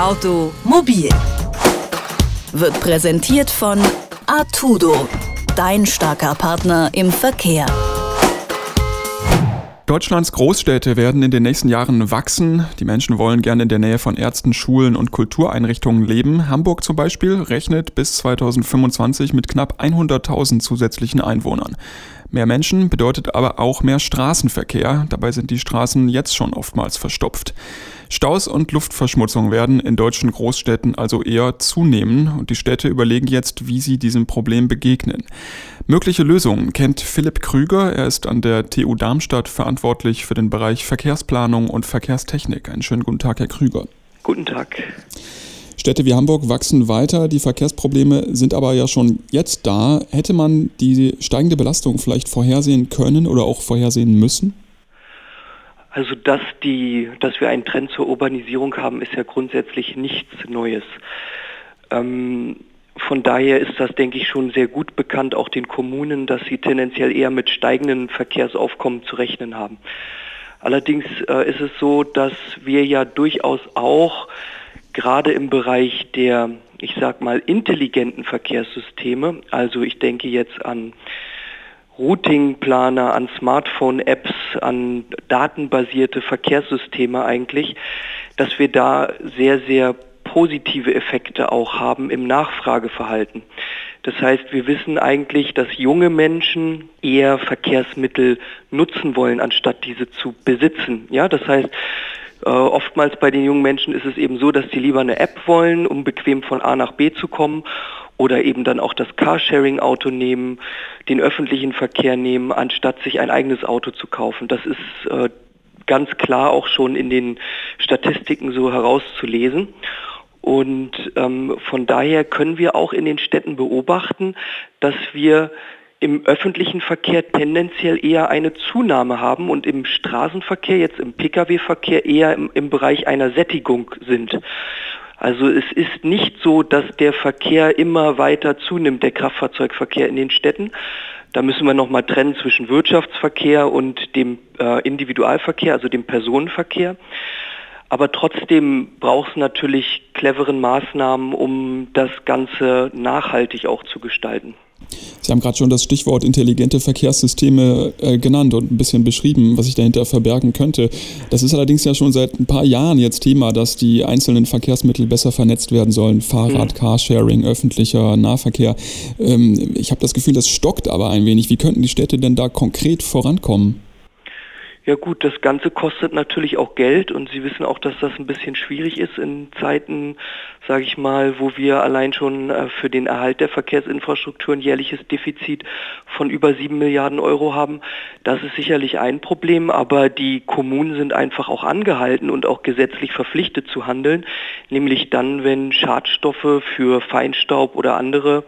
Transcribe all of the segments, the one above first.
Automobil wird präsentiert von Artudo, dein starker Partner im Verkehr. Deutschlands Großstädte werden in den nächsten Jahren wachsen. Die Menschen wollen gerne in der Nähe von Ärzten, Schulen und Kultureinrichtungen leben. Hamburg zum Beispiel rechnet bis 2025 mit knapp 100.000 zusätzlichen Einwohnern. Mehr Menschen bedeutet aber auch mehr Straßenverkehr. Dabei sind die Straßen jetzt schon oftmals verstopft. Staus und Luftverschmutzung werden in deutschen Großstädten also eher zunehmen und die Städte überlegen jetzt, wie sie diesem Problem begegnen. Mögliche Lösungen kennt Philipp Krüger. Er ist an der TU Darmstadt verantwortlich für den Bereich Verkehrsplanung und Verkehrstechnik. Einen schönen guten Tag, Herr Krüger. Guten Tag. Städte wie Hamburg wachsen weiter, die Verkehrsprobleme sind aber ja schon jetzt da. Hätte man die steigende Belastung vielleicht vorhersehen können oder auch vorhersehen müssen? Also dass, die, dass wir einen Trend zur Urbanisierung haben, ist ja grundsätzlich nichts Neues. Ähm, von daher ist das, denke ich, schon sehr gut bekannt, auch den Kommunen, dass sie tendenziell eher mit steigenden Verkehrsaufkommen zu rechnen haben. Allerdings äh, ist es so, dass wir ja durchaus auch gerade im Bereich der, ich sag mal, intelligenten Verkehrssysteme, also ich denke jetzt an Routingplaner, an Smartphone-Apps, an datenbasierte Verkehrssysteme eigentlich, dass wir da sehr, sehr positive Effekte auch haben im Nachfrageverhalten. Das heißt, wir wissen eigentlich, dass junge Menschen eher Verkehrsmittel nutzen wollen, anstatt diese zu besitzen. Ja, das heißt, äh, oftmals bei den jungen Menschen ist es eben so, dass die lieber eine App wollen, um bequem von A nach B zu kommen oder eben dann auch das Carsharing-Auto nehmen, den öffentlichen Verkehr nehmen, anstatt sich ein eigenes Auto zu kaufen. Das ist äh, ganz klar auch schon in den Statistiken so herauszulesen. Und ähm, von daher können wir auch in den Städten beobachten, dass wir im öffentlichen Verkehr tendenziell eher eine Zunahme haben und im Straßenverkehr, jetzt im Pkw-Verkehr eher im, im Bereich einer Sättigung sind. Also es ist nicht so, dass der Verkehr immer weiter zunimmt, der Kraftfahrzeugverkehr in den Städten. Da müssen wir nochmal trennen zwischen Wirtschaftsverkehr und dem äh, Individualverkehr, also dem Personenverkehr. Aber trotzdem braucht es natürlich cleveren Maßnahmen, um das Ganze nachhaltig auch zu gestalten. Sie haben gerade schon das Stichwort intelligente Verkehrssysteme äh, genannt und ein bisschen beschrieben, was sich dahinter verbergen könnte. Das ist allerdings ja schon seit ein paar Jahren jetzt Thema, dass die einzelnen Verkehrsmittel besser vernetzt werden sollen. Fahrrad, mhm. Carsharing, öffentlicher Nahverkehr. Ähm, ich habe das Gefühl, das stockt aber ein wenig. Wie könnten die Städte denn da konkret vorankommen? Ja gut, das Ganze kostet natürlich auch Geld und Sie wissen auch, dass das ein bisschen schwierig ist in Zeiten, sage ich mal, wo wir allein schon äh, für den Erhalt der Verkehrsinfrastruktur ein jährliches Defizit von über sieben Milliarden Euro haben. Das ist sicherlich ein Problem, aber die Kommunen sind einfach auch angehalten und auch gesetzlich verpflichtet zu handeln, nämlich dann, wenn Schadstoffe für Feinstaub oder andere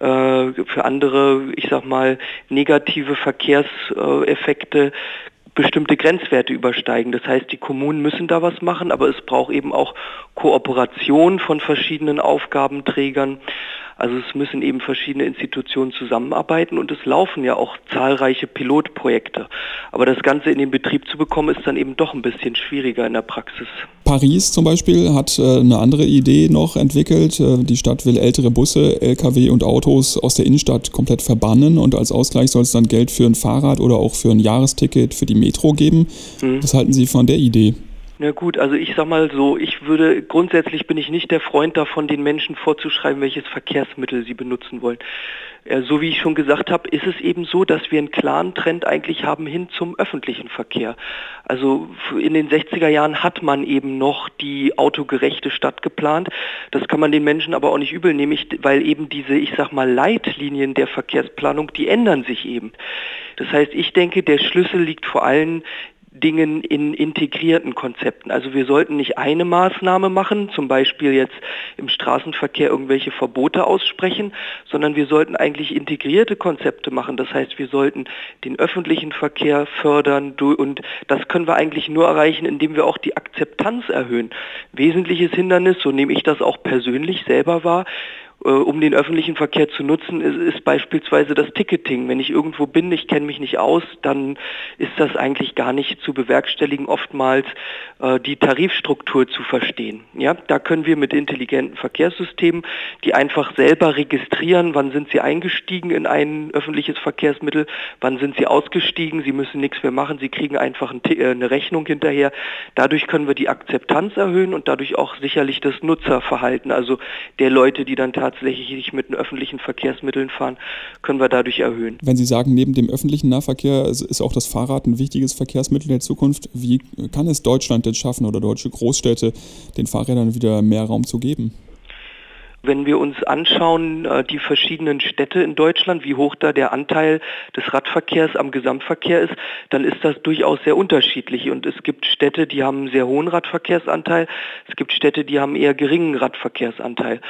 äh, für andere, ich sag mal, negative Verkehrseffekte bestimmte Grenzwerte übersteigen. Das heißt, die Kommunen müssen da was machen, aber es braucht eben auch Kooperation von verschiedenen Aufgabenträgern. Also es müssen eben verschiedene Institutionen zusammenarbeiten und es laufen ja auch zahlreiche Pilotprojekte. Aber das Ganze in den Betrieb zu bekommen, ist dann eben doch ein bisschen schwieriger in der Praxis. Paris zum Beispiel hat äh, eine andere Idee noch entwickelt. Äh, die Stadt will ältere Busse, Lkw und Autos aus der Innenstadt komplett verbannen und als Ausgleich soll es dann Geld für ein Fahrrad oder auch für ein Jahresticket für die Metro geben. Mhm. Was halten Sie von der Idee? Na gut, also ich sag mal so, ich würde, grundsätzlich bin ich nicht der Freund davon, den Menschen vorzuschreiben, welches Verkehrsmittel sie benutzen wollen. Äh, so wie ich schon gesagt habe, ist es eben so, dass wir einen klaren Trend eigentlich haben hin zum öffentlichen Verkehr. Also in den 60er Jahren hat man eben noch die autogerechte Stadt geplant. Das kann man den Menschen aber auch nicht übel nehmen, weil eben diese, ich sag mal, Leitlinien der Verkehrsplanung, die ändern sich eben. Das heißt, ich denke, der Schlüssel liegt vor allem Dingen in integrierten Konzepten. Also wir sollten nicht eine Maßnahme machen, zum Beispiel jetzt im Straßenverkehr irgendwelche Verbote aussprechen, sondern wir sollten eigentlich integrierte Konzepte machen. Das heißt, wir sollten den öffentlichen Verkehr fördern und das können wir eigentlich nur erreichen, indem wir auch die Akzeptanz erhöhen. Wesentliches Hindernis, so nehme ich das auch persönlich selber wahr, um den öffentlichen Verkehr zu nutzen, ist, ist, beispielsweise das Ticketing. Wenn ich irgendwo bin, ich kenne mich nicht aus, dann ist das eigentlich gar nicht zu bewerkstelligen, oftmals äh, die Tarifstruktur zu verstehen. Ja, da können wir mit intelligenten Verkehrssystemen, die einfach selber registrieren, wann sind sie eingestiegen in ein öffentliches Verkehrsmittel, wann sind sie ausgestiegen, sie müssen nichts mehr machen, sie kriegen einfach äh, eine Rechnung hinterher. Dadurch können wir die Akzeptanz erhöhen und dadurch auch sicherlich das Nutzerverhalten, also der Leute, die dann tatsächlich tatsächlich mit den öffentlichen Verkehrsmitteln fahren, können wir dadurch erhöhen. Wenn Sie sagen, neben dem öffentlichen Nahverkehr ist auch das Fahrrad ein wichtiges Verkehrsmittel der Zukunft, wie kann es Deutschland denn schaffen oder deutsche Großstädte, den Fahrrädern wieder mehr Raum zu geben? Wenn wir uns anschauen, äh, die verschiedenen Städte in Deutschland, wie hoch da der Anteil des Radverkehrs am Gesamtverkehr ist, dann ist das durchaus sehr unterschiedlich. Und es gibt Städte, die haben einen sehr hohen Radverkehrsanteil. Es gibt Städte, die haben eher geringen Radverkehrsanteil.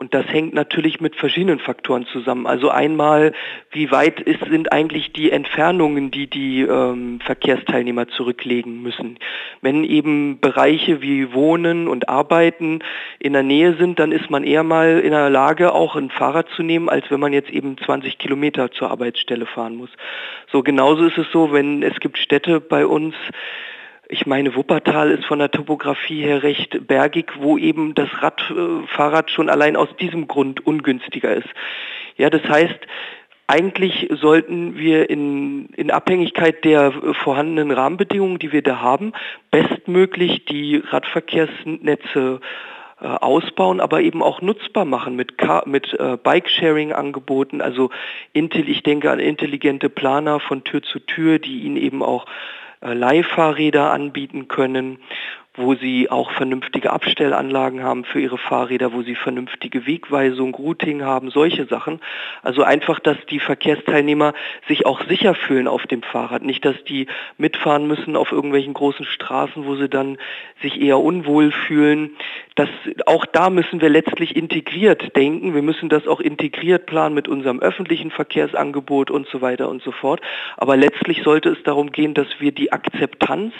Und das hängt natürlich mit verschiedenen Faktoren zusammen. Also einmal, wie weit ist, sind eigentlich die Entfernungen, die die ähm, Verkehrsteilnehmer zurücklegen müssen. Wenn eben Bereiche wie Wohnen und Arbeiten in der Nähe sind, dann ist man eher mal in der Lage, auch ein Fahrrad zu nehmen, als wenn man jetzt eben 20 Kilometer zur Arbeitsstelle fahren muss. So genauso ist es so, wenn es gibt Städte bei uns, ich meine, Wuppertal ist von der Topografie her recht bergig, wo eben das Radfahrrad schon allein aus diesem Grund ungünstiger ist. Ja, das heißt, eigentlich sollten wir in, in Abhängigkeit der vorhandenen Rahmenbedingungen, die wir da haben, bestmöglich die Radverkehrsnetze äh, ausbauen, aber eben auch nutzbar machen mit, mit äh, Bike-Sharing-Angeboten. Also ich denke an intelligente Planer von Tür zu Tür, die ihnen eben auch äh, Leihfahrräder anbieten können, wo sie auch vernünftige Abstellanlagen haben für ihre Fahrräder, wo sie vernünftige Wegweisung, Routing haben, solche Sachen. Also einfach, dass die Verkehrsteilnehmer sich auch sicher fühlen auf dem Fahrrad. Nicht, dass die mitfahren müssen auf irgendwelchen großen Straßen, wo sie dann sich eher unwohl fühlen. Das, auch da müssen wir letztlich integriert denken. Wir müssen das auch integriert planen mit unserem öffentlichen Verkehrsangebot und so weiter und so fort. Aber letztlich sollte es darum gehen, dass wir die Akzeptanz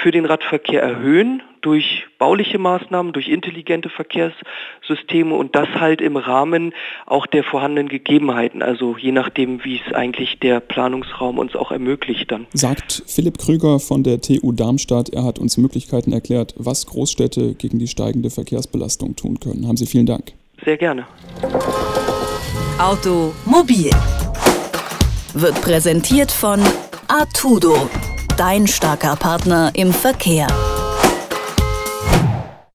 für den Radverkehr erhöhen durch bauliche Maßnahmen, durch intelligente Verkehrssysteme und das halt im Rahmen auch der vorhandenen Gegebenheiten, also je nachdem, wie es eigentlich der Planungsraum uns auch ermöglicht dann. Sagt Philipp Krüger von der TU Darmstadt, er hat uns Möglichkeiten erklärt, was Großstädte gegen die steigende Verkehrsbelastung tun können. Haben Sie vielen Dank. Sehr gerne. Automobil wird präsentiert von Artudo Dein starker Partner im Verkehr.